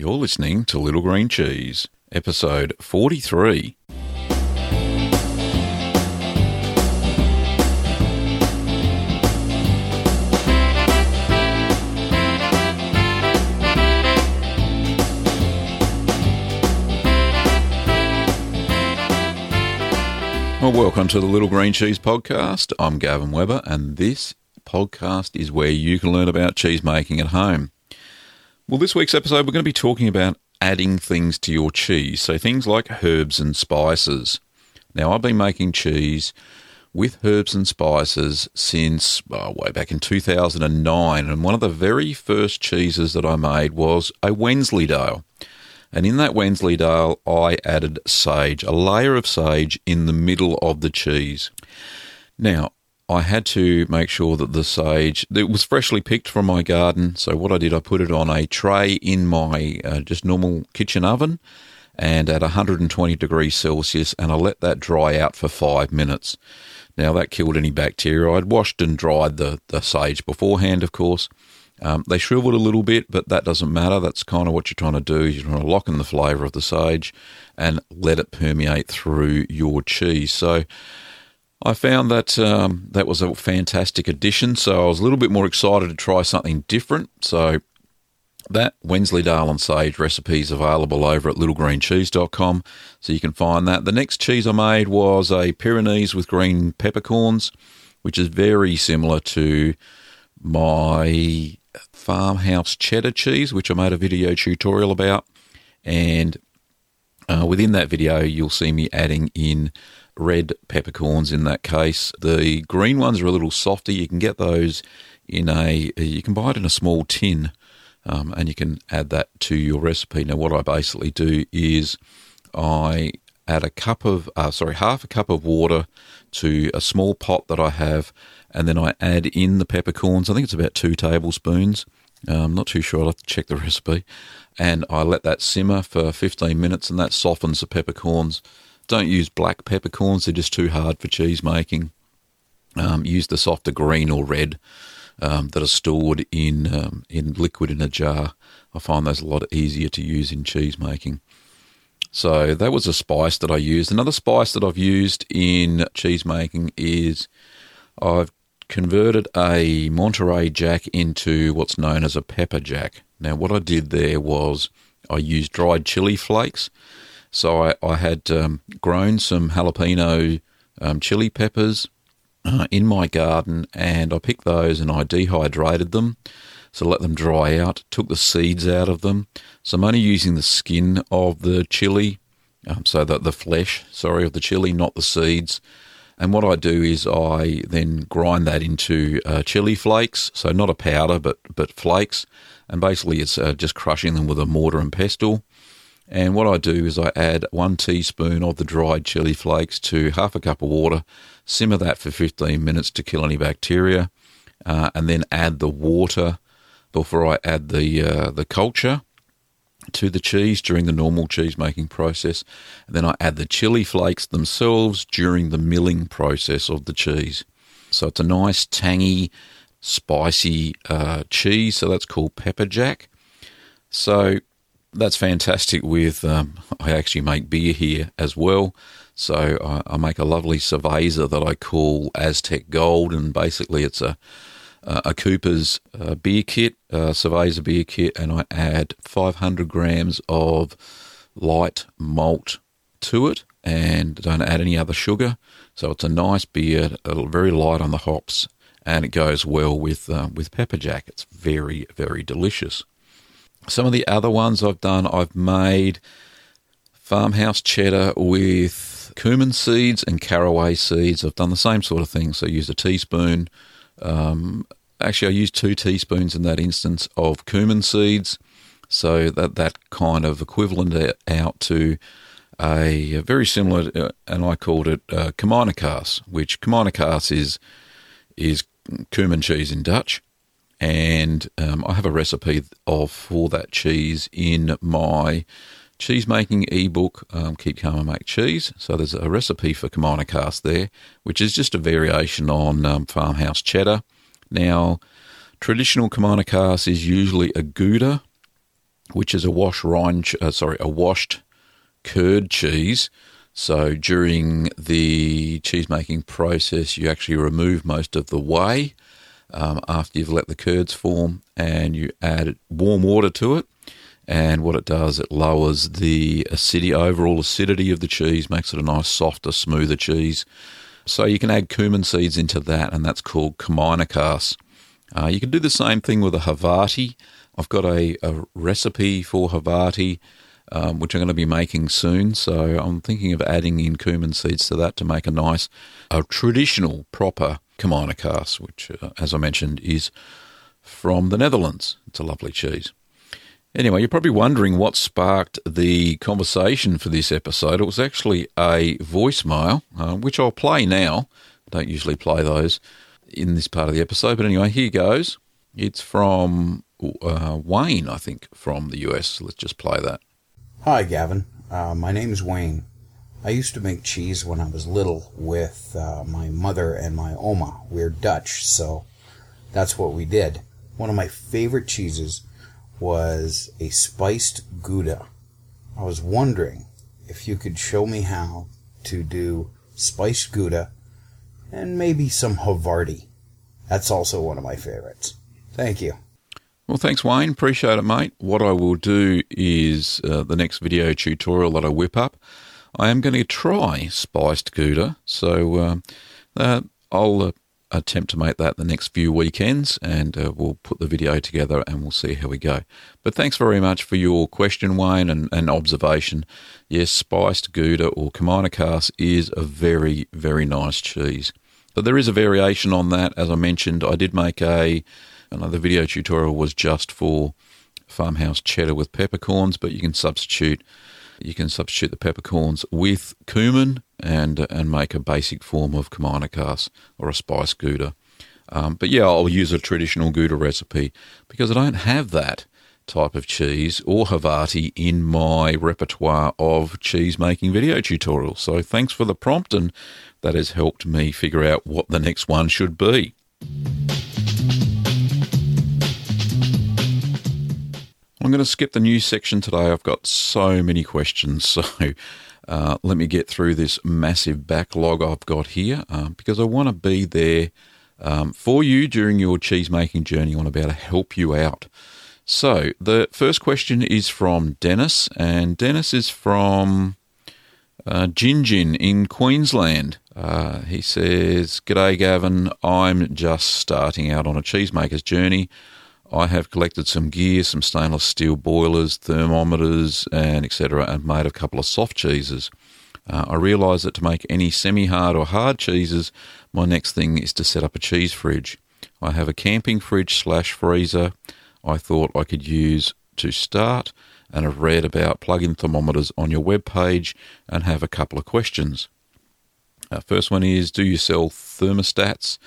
You're listening to Little Green Cheese, episode 43. Well, welcome to the Little Green Cheese Podcast. I'm Gavin Weber, and this podcast is where you can learn about cheese making at home. Well, this week's episode, we're going to be talking about adding things to your cheese. So, things like herbs and spices. Now, I've been making cheese with herbs and spices since oh, way back in 2009. And one of the very first cheeses that I made was a Wensleydale. And in that Wensleydale, I added sage, a layer of sage in the middle of the cheese. Now, I had to make sure that the sage it was freshly picked from my garden. So what I did, I put it on a tray in my uh, just normal kitchen oven, and at 120 degrees Celsius, and I let that dry out for five minutes. Now that killed any bacteria. I'd washed and dried the the sage beforehand, of course. Um, they shriveled a little bit, but that doesn't matter. That's kind of what you're trying to do. You're trying to lock in the flavour of the sage and let it permeate through your cheese. So I found that um, that was a fantastic addition. So I was a little bit more excited to try something different. So that Wensleydale and Sage recipe is available over at littlegreencheese.com. So you can find that. The next cheese I made was a Pyrenees with green peppercorns, which is very similar to my farmhouse cheddar cheese, which I made a video tutorial about. And uh, within that video, you'll see me adding in red peppercorns in that case. The green ones are a little softer. You can get those in a, you can buy it in a small tin um, and you can add that to your recipe. Now, what I basically do is I add a cup of, uh, sorry, half a cup of water to a small pot that I have, and then I add in the peppercorns. I think it's about two tablespoons. Uh, I'm not too sure. I'll have to check the recipe. And I let that simmer for 15 minutes, and that softens the peppercorns. Don't use black peppercorns, they're just too hard for cheese making. Um, use the softer green or red um, that are stored in, um, in liquid in a jar. I find those a lot easier to use in cheese making. So that was a spice that I used. Another spice that I've used in cheese making is I've converted a Monterey Jack into what's known as a pepper jack. Now, what I did there was I used dried chili flakes. So I, I had um, grown some jalapeno um, chili peppers uh, in my garden and I picked those and I dehydrated them. So let them dry out, took the seeds out of them. So I'm only using the skin of the chili, um, so that the flesh, sorry, of the chili, not the seeds. And what I do is I then grind that into uh, chili flakes, so not a powder, but but flakes. And basically, it's uh, just crushing them with a mortar and pestle. And what I do is I add one teaspoon of the dried chili flakes to half a cup of water, simmer that for 15 minutes to kill any bacteria, uh, and then add the water before I add the uh, the culture to the cheese during the normal cheese making process. And then I add the chili flakes themselves during the milling process of the cheese. So it's a nice, tangy, spicy uh, cheese. So that's called pepper jack. So that's fantastic with, um, I actually make beer here as well. So I, I make a lovely cerveza that I call Aztec Gold. And basically it's a a Cooper's uh, beer kit, uh, Cerveza beer kit, and I add 500 grams of light malt to it and don't add any other sugar. So it's a nice beer, very light on the hops, and it goes well with uh, with pepper jack. It's very very delicious. Some of the other ones I've done, I've made farmhouse cheddar with cumin seeds and caraway seeds. I've done the same sort of thing. So use a teaspoon um, actually, I used two teaspoons in that instance of cumin seeds, so that that kind of equivalent out to a, a very similar, uh, and I called it uh, Kamainekas, which Kamainekas is is cumin cheese in Dutch, and um, I have a recipe of for that cheese in my cheese making ebook, um, Keep Calm and Make Cheese. So there's a recipe for Kamainekas there, which is just a variation on um, farmhouse cheddar. Now, traditional Kamainekas is usually a Gouda, which is a wash rind, uh, sorry, a washed curd cheese. So during the cheese making process, you actually remove most of the whey um, after you've let the curds form, and you add warm water to it. And what it does, it lowers the acidity, overall acidity of the cheese, makes it a nice, softer, smoother cheese. So you can add cumin seeds into that, and that's called Kaminokas. Uh, you can do the same thing with a Havarti. I've got a, a recipe for Havarti, um, which I'm going to be making soon. So I'm thinking of adding in cumin seeds to that to make a nice, a traditional, proper Kaminokas, which, uh, as I mentioned, is from the Netherlands. It's a lovely cheese. Anyway, you're probably wondering what sparked the conversation for this episode. It was actually a voicemail, uh, which I'll play now. I don't usually play those in this part of the episode, but anyway, here goes. It's from uh, Wayne, I think, from the US. Let's just play that. Hi, Gavin. Uh, my name's Wayne. I used to make cheese when I was little with uh, my mother and my oma. We're Dutch, so that's what we did. One of my favorite cheeses was a spiced Gouda. I was wondering if you could show me how to do spiced Gouda and maybe some Havarti. That's also one of my favorites. Thank you. Well, thanks, Wayne. Appreciate it, mate. What I will do is uh, the next video tutorial that I whip up, I am going to try spiced Gouda. So uh, uh, I'll uh, attempt to make that the next few weekends and uh, we'll put the video together and we'll see how we go. But thanks very much for your question, Wayne, and, and observation. Yes, spiced Gouda or Kaminokas is a very, very nice cheese. But there is a variation on that. As I mentioned, I did make a another video tutorial was just for farmhouse cheddar with peppercorns, but you can substitute you can substitute the peppercorns with cumin and and make a basic form of kaminokas or a spice gouda. Um, but yeah, I'll use a traditional gouda recipe because I don't have that type of cheese or Havarti in my repertoire of cheese making video tutorials. So thanks for the prompt, and that has helped me figure out what the next one should be. I'm going to skip the news section today. I've got so many questions, so uh, let me get through this massive backlog I've got here uh, because I want to be there um, for you during your cheese making journey. I want to be able to help you out. So, the first question is from Dennis, and Dennis is from uh, Gin in Queensland. Uh, he says, G'day, Gavin. I'm just starting out on a cheesemaker's journey. I have collected some gear, some stainless steel boilers, thermometers, and etc., and made a couple of soft cheeses. Uh, I realise that to make any semi hard or hard cheeses, my next thing is to set up a cheese fridge. I have a camping fridge slash freezer I thought I could use to start, and have read about plug in thermometers on your web page and have a couple of questions. Uh, first one is Do you sell thermostats?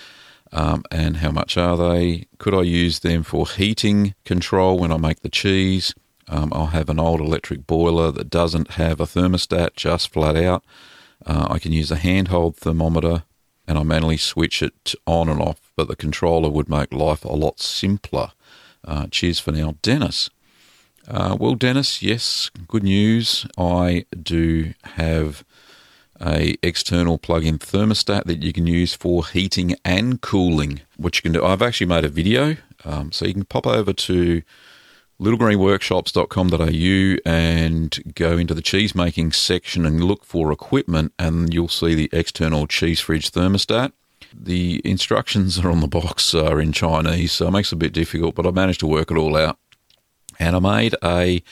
Um, and how much are they? Could I use them for heating control when I make the cheese? Um, I'll have an old electric boiler that doesn't have a thermostat, just flat out. Uh, I can use a handheld thermometer and I manually switch it on and off, but the controller would make life a lot simpler. Uh, cheers for now, Dennis. Uh, well, Dennis, yes, good news. I do have a external plug-in thermostat that you can use for heating and cooling, which you can do. I've actually made a video, um, so you can pop over to littlegreenworkshops.com.au and go into the cheese making section and look for equipment, and you'll see the external cheese fridge thermostat. The instructions are on the box are in Chinese, so it makes it a bit difficult, but I managed to work it all out. And I made a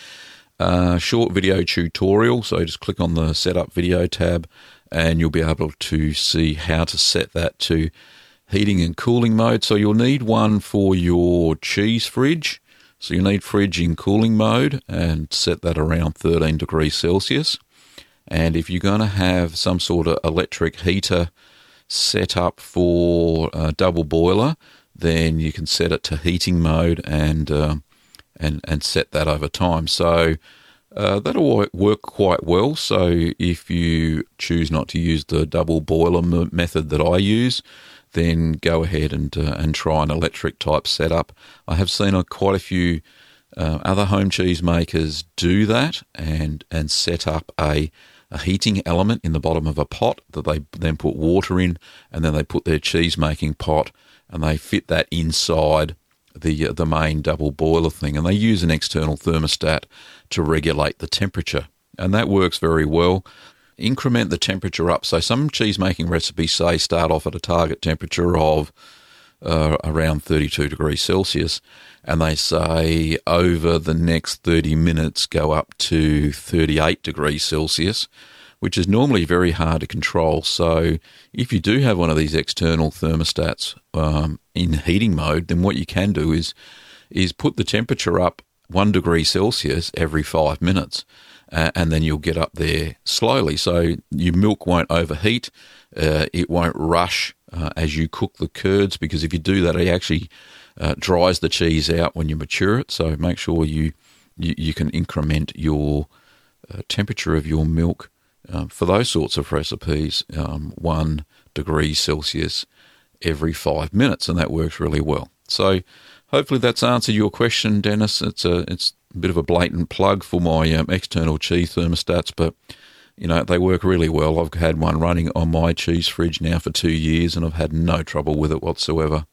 uh, short video tutorial. So just click on the setup video tab and you'll be able to see how to set that to heating and cooling mode. So you'll need one for your cheese fridge. So you need fridge in cooling mode and set that around 13 degrees Celsius. And if you're going to have some sort of electric heater set up for a double boiler, then you can set it to heating mode and uh, and and set that over time. So uh, that'll work quite well. So if you choose not to use the double boiler method that I use, then go ahead and uh, and try an electric type setup. I have seen quite a few Uh, other home cheese makers do that and and set up a a heating element in the bottom of a pot that they then put water in, and then they put their cheese making pot and they fit that inside the uh, the main double boiler thing, and they use an external thermostat to regulate the temperature, and that works very well. Increment the temperature up. So some cheese making recipes say start off at a target temperature of uh, around 32 degrees Celsius, and they say over the next 30 minutes go up to 38 degrees Celsius, which is normally very hard to control. So if you do have one of these external thermostats um, in heating mode, then what you can do is is put the temperature up one degree Celsius every five minutes. Uh, and then you'll get up there slowly. So your milk won't overheat, uh, it won't rush uh, as you cook the curds because if you do that, it actually uh, dries the cheese out when you mature it. So make sure you you, you can increment your uh, temperature of your milk um, for those sorts of recipes um, one degree Celsius every five minutes, and that works really well. So hopefully that's answered your question, Dennis. It's a it's a bit of a blatant plug for my um, external cheese thermostats, but you know, they work really well. I've had one running on my cheese fridge now for two years and I've had no trouble with it whatsoever.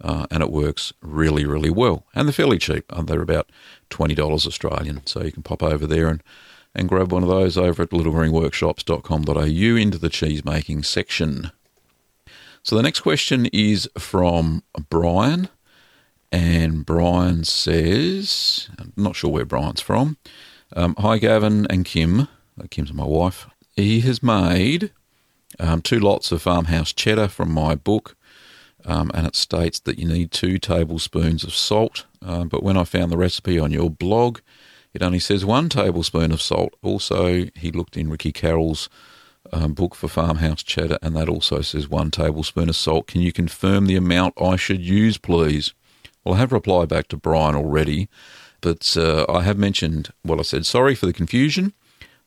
Uh, and it works really, really well. And they're fairly cheap. Uh, they're about $20 Australian. So you can pop over there and, and grab one of those over at littlegreenworkshops.com.au into the cheese making section. So the next question is from Brian. And Brian says, I'm not sure where Brian's from. Um, Hi, Gavin and Kim. Kim's my wife. He has made um, two lots of farmhouse cheddar from my book, um, and it states that you need two tablespoons of salt. Uh, but when I found the recipe on your blog, it only says one tablespoon of salt. Also, he looked in Ricki Carroll's um, book for farmhouse cheddar, and that also says one tablespoon of salt. Can you confirm the amount I should use, please? Well, I have replied back to Brian already, but uh, I have mentioned, well, I said sorry for the confusion.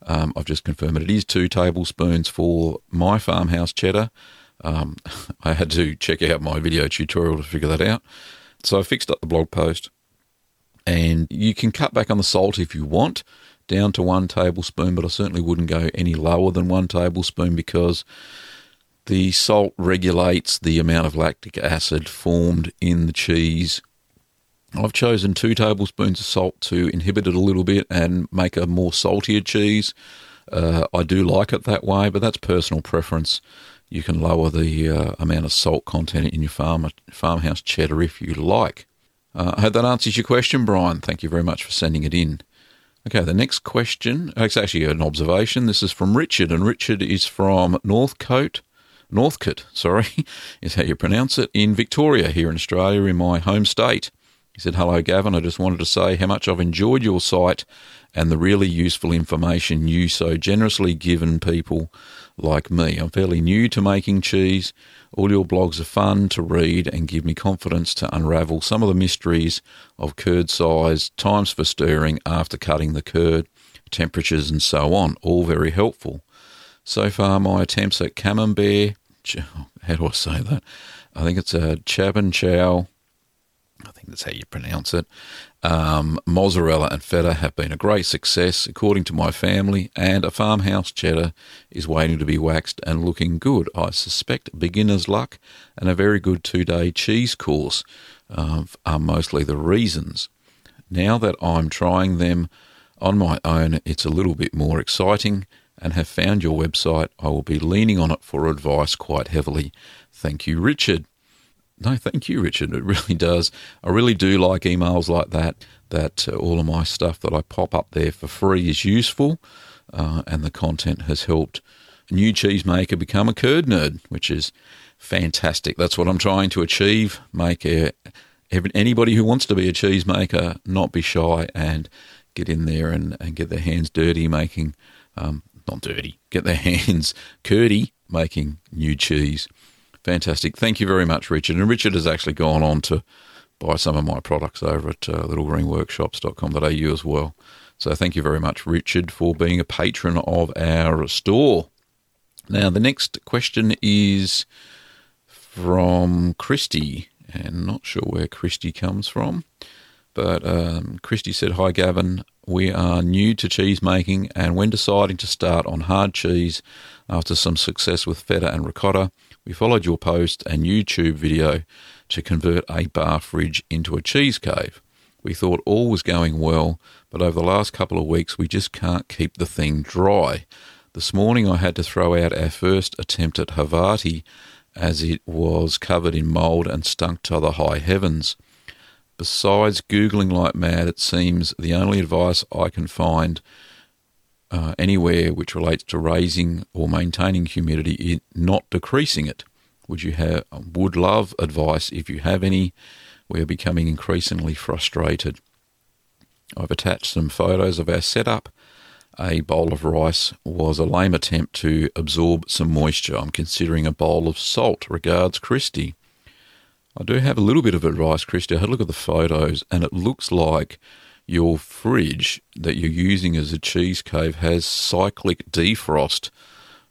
Um, I've just confirmed it. It is two tablespoons for my farmhouse cheddar. Um, I had to check out my video tutorial to figure that out. So I fixed up the blog post, and you can cut back on the salt if you want, down to one tablespoon, but I certainly wouldn't go any lower than one tablespoon because the salt regulates the amount of lactic acid formed in the cheese I've chosen two tablespoons of salt to inhibit it a little bit and make a more saltier cheese. Uh, I do like it that way, but that's personal preference. You can lower the uh, amount of salt content in your farm farmhouse cheddar if you like. Uh, I hope that answers your question, Brian. Thank you very much for sending it in. Okay, the next question, it's actually an observation. This is from Richard, and Richard is from Northcote, Northcote, sorry, is how you pronounce it, in Victoria, here in Australia, in my home state. He said, Hello, Gavin. I just wanted to say how much I've enjoyed your site and the really useful information you so generously given people like me. I'm fairly new to making cheese. All your blogs are fun to read and give me confidence to unravel some of the mysteries of curd size, times for stirring after cutting the curd, temperatures, and so on. All very helpful. So far, my attempts at camembert, how do I say that? I think it's a Chab Chow I think that's how you pronounce it. Um, mozzarella and feta have been a great success, according to my family, and a farmhouse cheddar is waiting to be waxed and looking good. I suspect beginner's luck and a very good two day cheese course uh, are mostly the reasons. Now that I'm trying them on my own, it's a little bit more exciting and have found your website. I will be leaning on it for advice quite heavily. Thank you, Richard. No, thank you, Richard. It really does. I really do like emails like that, that uh, all of my stuff that I pop up there for free is useful uh, and the content has helped a new cheesemaker become a curd nerd, which is fantastic. That's what I'm trying to achieve. Make a, anybody who wants to be a cheesemaker not be shy and get in there and, and get their hands dirty making, um, not dirty, get their hands curdy making new cheese. Fantastic. Thank you very much, Richard. And Richard has actually gone on to buy some of my products over at uh, littlegreenworkshops.com.au as well. So thank you very much, Richard, for being a patron of our store. Now, the next question is from Christy, and not sure where Christy comes from. But um, Christy said, Hi, Gavin. We are new to cheese making, and when deciding to start on hard cheese after some success with feta and ricotta, we followed your post and YouTube video to convert a bar fridge into a cheese cave. We thought all was going well, but over the last couple of weeks, we just can't keep the thing dry. This morning, I had to throw out our first attempt at Havarti as it was covered in mould and stunk to the high heavens. Besides Googling like mad, it seems the only advice I can find uh, anywhere which relates to raising or maintaining humidity not decreasing it. Would you have would love advice if you have any? We are becoming increasingly frustrated. I've attached some photos of our setup. A bowl of rice was a lame attempt to absorb some moisture. I'm considering a bowl of salt. Regards, Christy. I do have a little bit of advice, Christy. I had a look at the photos, and it looks like your fridge that you're using as a cheese cave has cyclic defrost.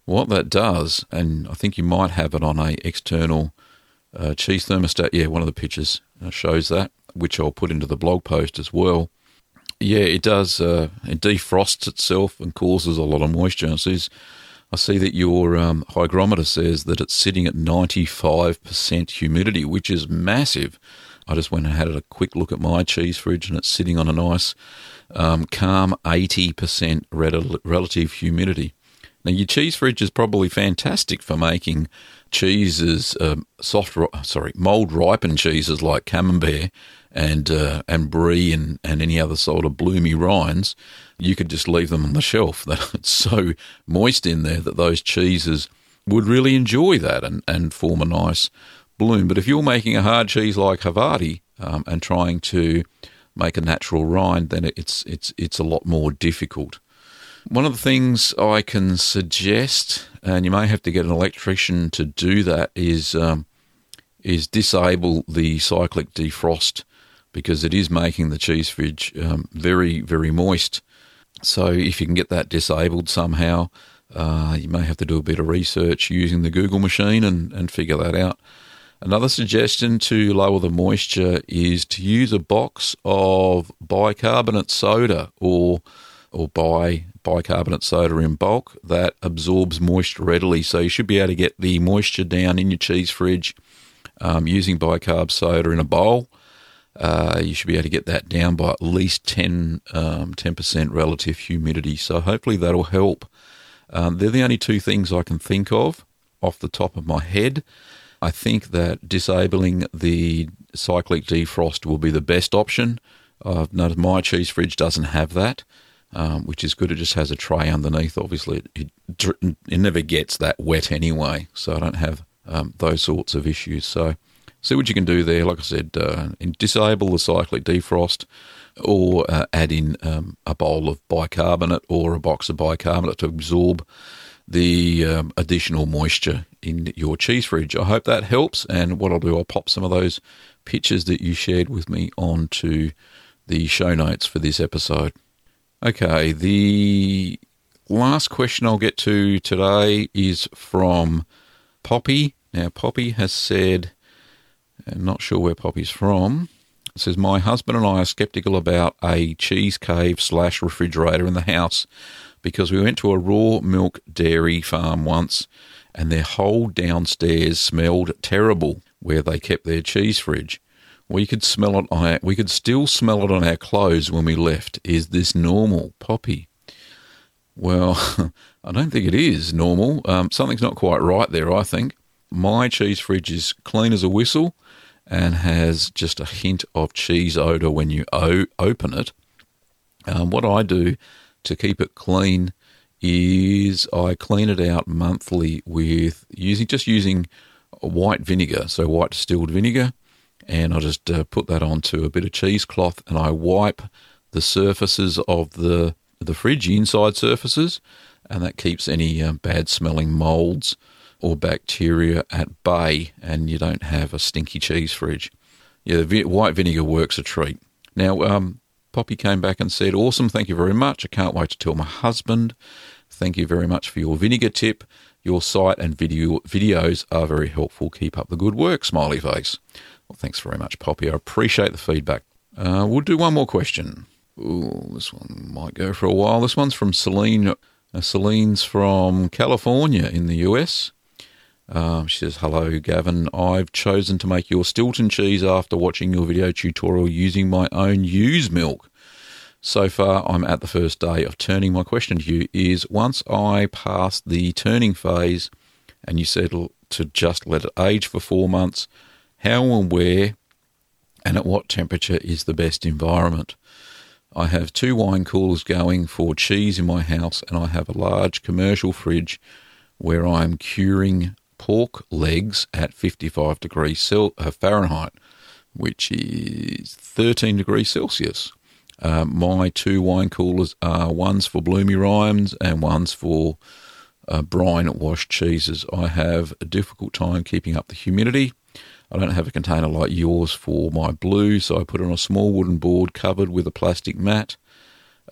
What that does, and I think you might have it on a external uh, cheese thermostat. Yeah, one of the pictures uh, shows that, which I'll put into the blog post as well. Yeah, it does. Uh, it defrosts itself and causes a lot of moisture. It says I see that your um, hygrometer says that it's sitting at 95% humidity, which is massive. I just went and had a quick look at my cheese fridge, and it's sitting on a nice, um, calm 80% relative humidity. Now, your cheese fridge is probably fantastic for making cheeses, um, soft, sorry, mold ripened cheeses like camembert and uh, and brie and, and any other sort of bloomy rinds, you could just leave them on the shelf. It's so moist in there that those cheeses would really enjoy that and, and form a nice bloom. But if you're making a hard cheese like Havarti um, and trying to make a natural rind, then it's it's it's a lot more difficult. One of the things I can suggest, and you may have to get an electrician to do that, is um, is disable the cyclic defrost because it is making the cheese fridge um, very, very moist. So if you can get that disabled somehow, uh, you may have to do a bit of research using the Google machine and, and figure that out. Another suggestion to lower the moisture is to use a box of bicarbonate soda or or buy bicarbonate soda in bulk that absorbs moisture readily. So you should be able to get the moisture down in your cheese fridge um, using bicarb soda in a bowl uh, you should be able to get that down by at least 10, um, 10% relative humidity. So hopefully that'll help. Um, they're the only two things I can think of off the top of my head. I think that disabling the cyclic defrost will be the best option. I've noticed my cheese fridge doesn't have that, um, which is good. It just has a tray underneath. Obviously, it, it, it never gets that wet anyway, so I don't have um, those sorts of issues. So see what you can do there. Like I said, uh, disable the cyclic defrost or uh, add in um, a bowl of bicarbonate or a box of bicarbonate to absorb the um, additional moisture in your cheese fridge. I hope that helps. And what I'll do, I'll pop some of those pictures that you shared with me onto the show notes for this episode. Okay, the last question I'll get to today is from Poppy. Now, Poppy has said, I'm not sure where Poppy's from. It says, My husband and I are skeptical about a cheese cave slash refrigerator in the house because we went to a raw milk dairy farm once and their whole downstairs smelled terrible where they kept their cheese fridge. We could smell it on our, we could still smell it on our clothes when we left. Is this normal, Poppy? Well, I don't think it is normal. Um, something's not quite right there, I think. My cheese fridge is clean as a whistle and has just a hint of cheese odor when you o- open it. Um, what I do to keep it clean is I clean it out monthly with using just using white vinegar, so white distilled vinegar, and I just uh, put that onto a bit of cheesecloth and I wipe the surfaces of the the fridge, inside surfaces, and that keeps any uh, bad smelling molds or bacteria at bay and you don't have a stinky cheese fridge. Yeah, the white vinegar works a treat. Now, um, Poppy came back and said, Awesome, thank you very much. I can't wait to tell my husband. Thank you very much for your vinegar tip. Your site and video videos are very helpful. Keep up the good work, smiley face. Well, thanks very much, Poppy. I appreciate the feedback. Uh, we'll do one more question. Ooh, this one might go for a while. This one's from Celine. Uh, Celine's from California in the US. Um, she says, Hello, Gavin. I've chosen to make your Stilton cheese after watching your video tutorial using my own ewe's milk. So far, I'm at the first day of turning. My question to you is once I pass the turning phase and you settle to just let it age for four months, how and where and at what temperature is the best environment? I have two wine coolers going for cheese in my house, and I have a large commercial fridge where I am curing pork legs at 55 degrees uh, Fahrenheit, which is 13 degrees Celsius. Uh, my two wine coolers are one's for Bloomy Rinds and one's for uh, brine washed cheeses. I have a difficult time keeping up the humidity. I don't have a container like yours for my blue, so I put it on a small wooden board covered with a plastic mat.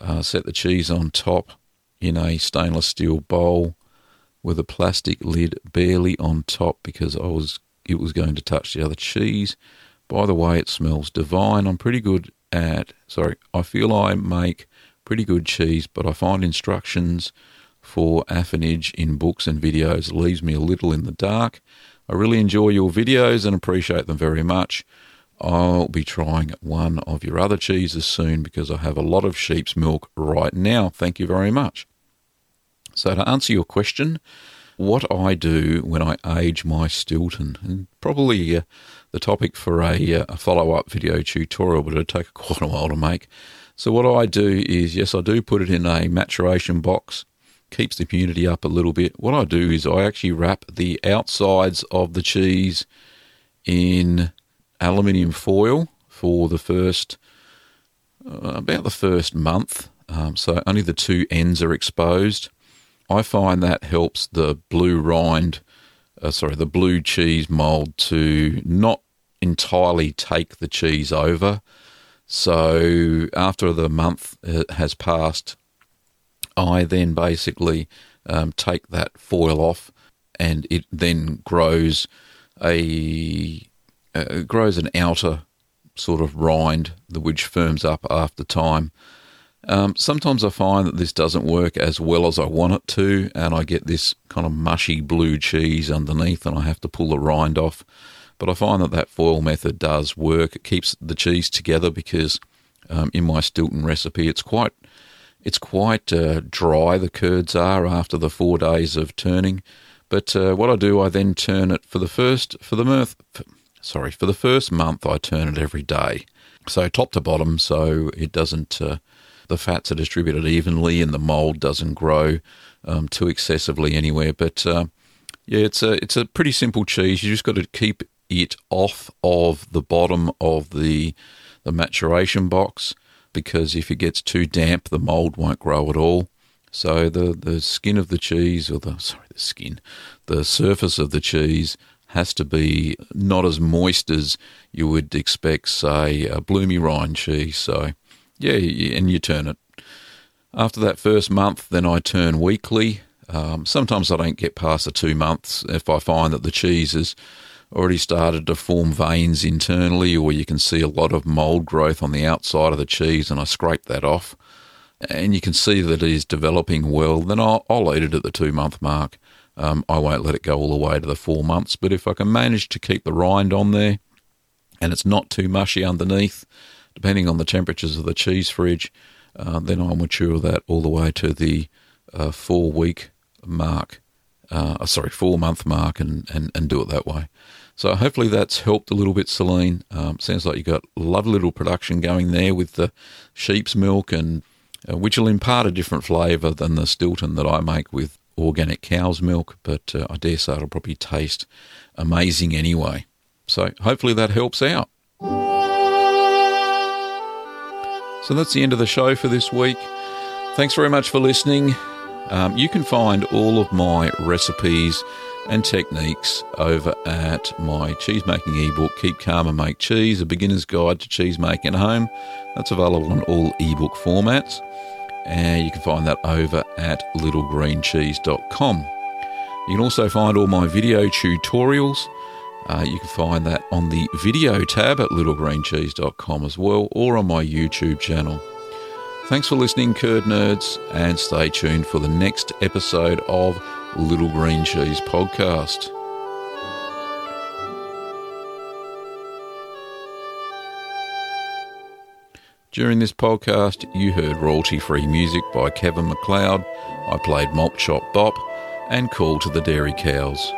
Uh, set the cheese on top in a stainless steel bowl with a plastic lid barely on top because I was it was going to touch the other cheese. By the way, it smells divine. I'm pretty good at sorry, I feel I make pretty good cheese, but I find instructions for affinage in books and videos leaves me a little in the dark. I really enjoy your videos and appreciate them very much. I'll be trying one of your other cheeses soon because I have a lot of sheep's milk right now. Thank you very much. So, to answer your question, what I do when I age my Stilton, and probably uh, the topic for a, uh, a follow up video tutorial, but it'll take quite a while to make. So, what I do is, yes, I do put it in a maturation box, keeps the humidity up a little bit. What I do is, I actually wrap the outsides of the cheese in aluminium foil for the first, uh, about the first month. Um, so, only the two ends are exposed I find that helps the blue rind, uh, sorry, the blue cheese mold to not entirely take the cheese over. So after the month uh, has passed, I then basically um, take that foil off, and it then grows a uh, grows an outer sort of rind, the which firms up after time. Um, sometimes I find that this doesn't work as well as I want it to, and I get this kind of mushy blue cheese underneath, and I have to pull the rind off. But I find that that foil method does work. It keeps the cheese together because um, in my Stilton recipe, it's quite it's quite uh, dry. The curds are after the four days of turning. But uh, what I do, I then turn it for the first for the mirth, sorry for the first month. I turn it every day, so top to bottom, so it doesn't. Uh, the fats are distributed evenly and the mold doesn't grow um, too excessively anywhere. But uh, yeah, it's a it's a pretty simple cheese. You just got to keep it off of the bottom of the the maturation box because if it gets too damp, the mold won't grow at all. So the the skin of the cheese, or the sorry, the skin, the surface of the cheese has to be not as moist as you would expect, say, a bloomy rind cheese. So yeah, and you turn it. After that first month, then I turn weekly. Um, sometimes I don't get past the two months if I find that the cheese has already started to form veins internally, or you can see a lot of mold growth on the outside of the cheese, and I scrape that off. And you can see that it is developing well, then I'll, I'll eat it at the two month mark. Um, I won't let it go all the way to the four months, but if I can manage to keep the rind on there and it's not too mushy underneath, depending on the temperatures of the cheese fridge, uh, then I'll mature that all the way to the uh, four week mark. Uh, sorry, four month mark, and, and, and do it that way. So hopefully that's helped a little bit, Celine. Um, sounds like you've got a lovely little production going there with the sheep's milk, and uh, which will impart a different flavour than the Stilton that I make with organic cow's milk. But uh, I dare say it'll probably taste amazing anyway. So hopefully that helps out. So that's the end of the show for this week. Thanks very much for listening. Um, you can find all of my recipes and techniques over at my cheese making ebook, Keep Calm and Make Cheese, a beginner's guide to cheese making at home. That's available in all ebook formats. And you can find that over at littlegreencheese.com. You can also find all my video tutorials Uh, you can find that on the video tab at littlegreencheese.com as well, or on my YouTube channel. Thanks for listening, Curd Nerds, and stay tuned for the next episode of Little Green Cheese Podcast. During this podcast, you heard royalty free music by Kevin MacLeod. I played Malt Shop Bop and Call to the Dairy Cows.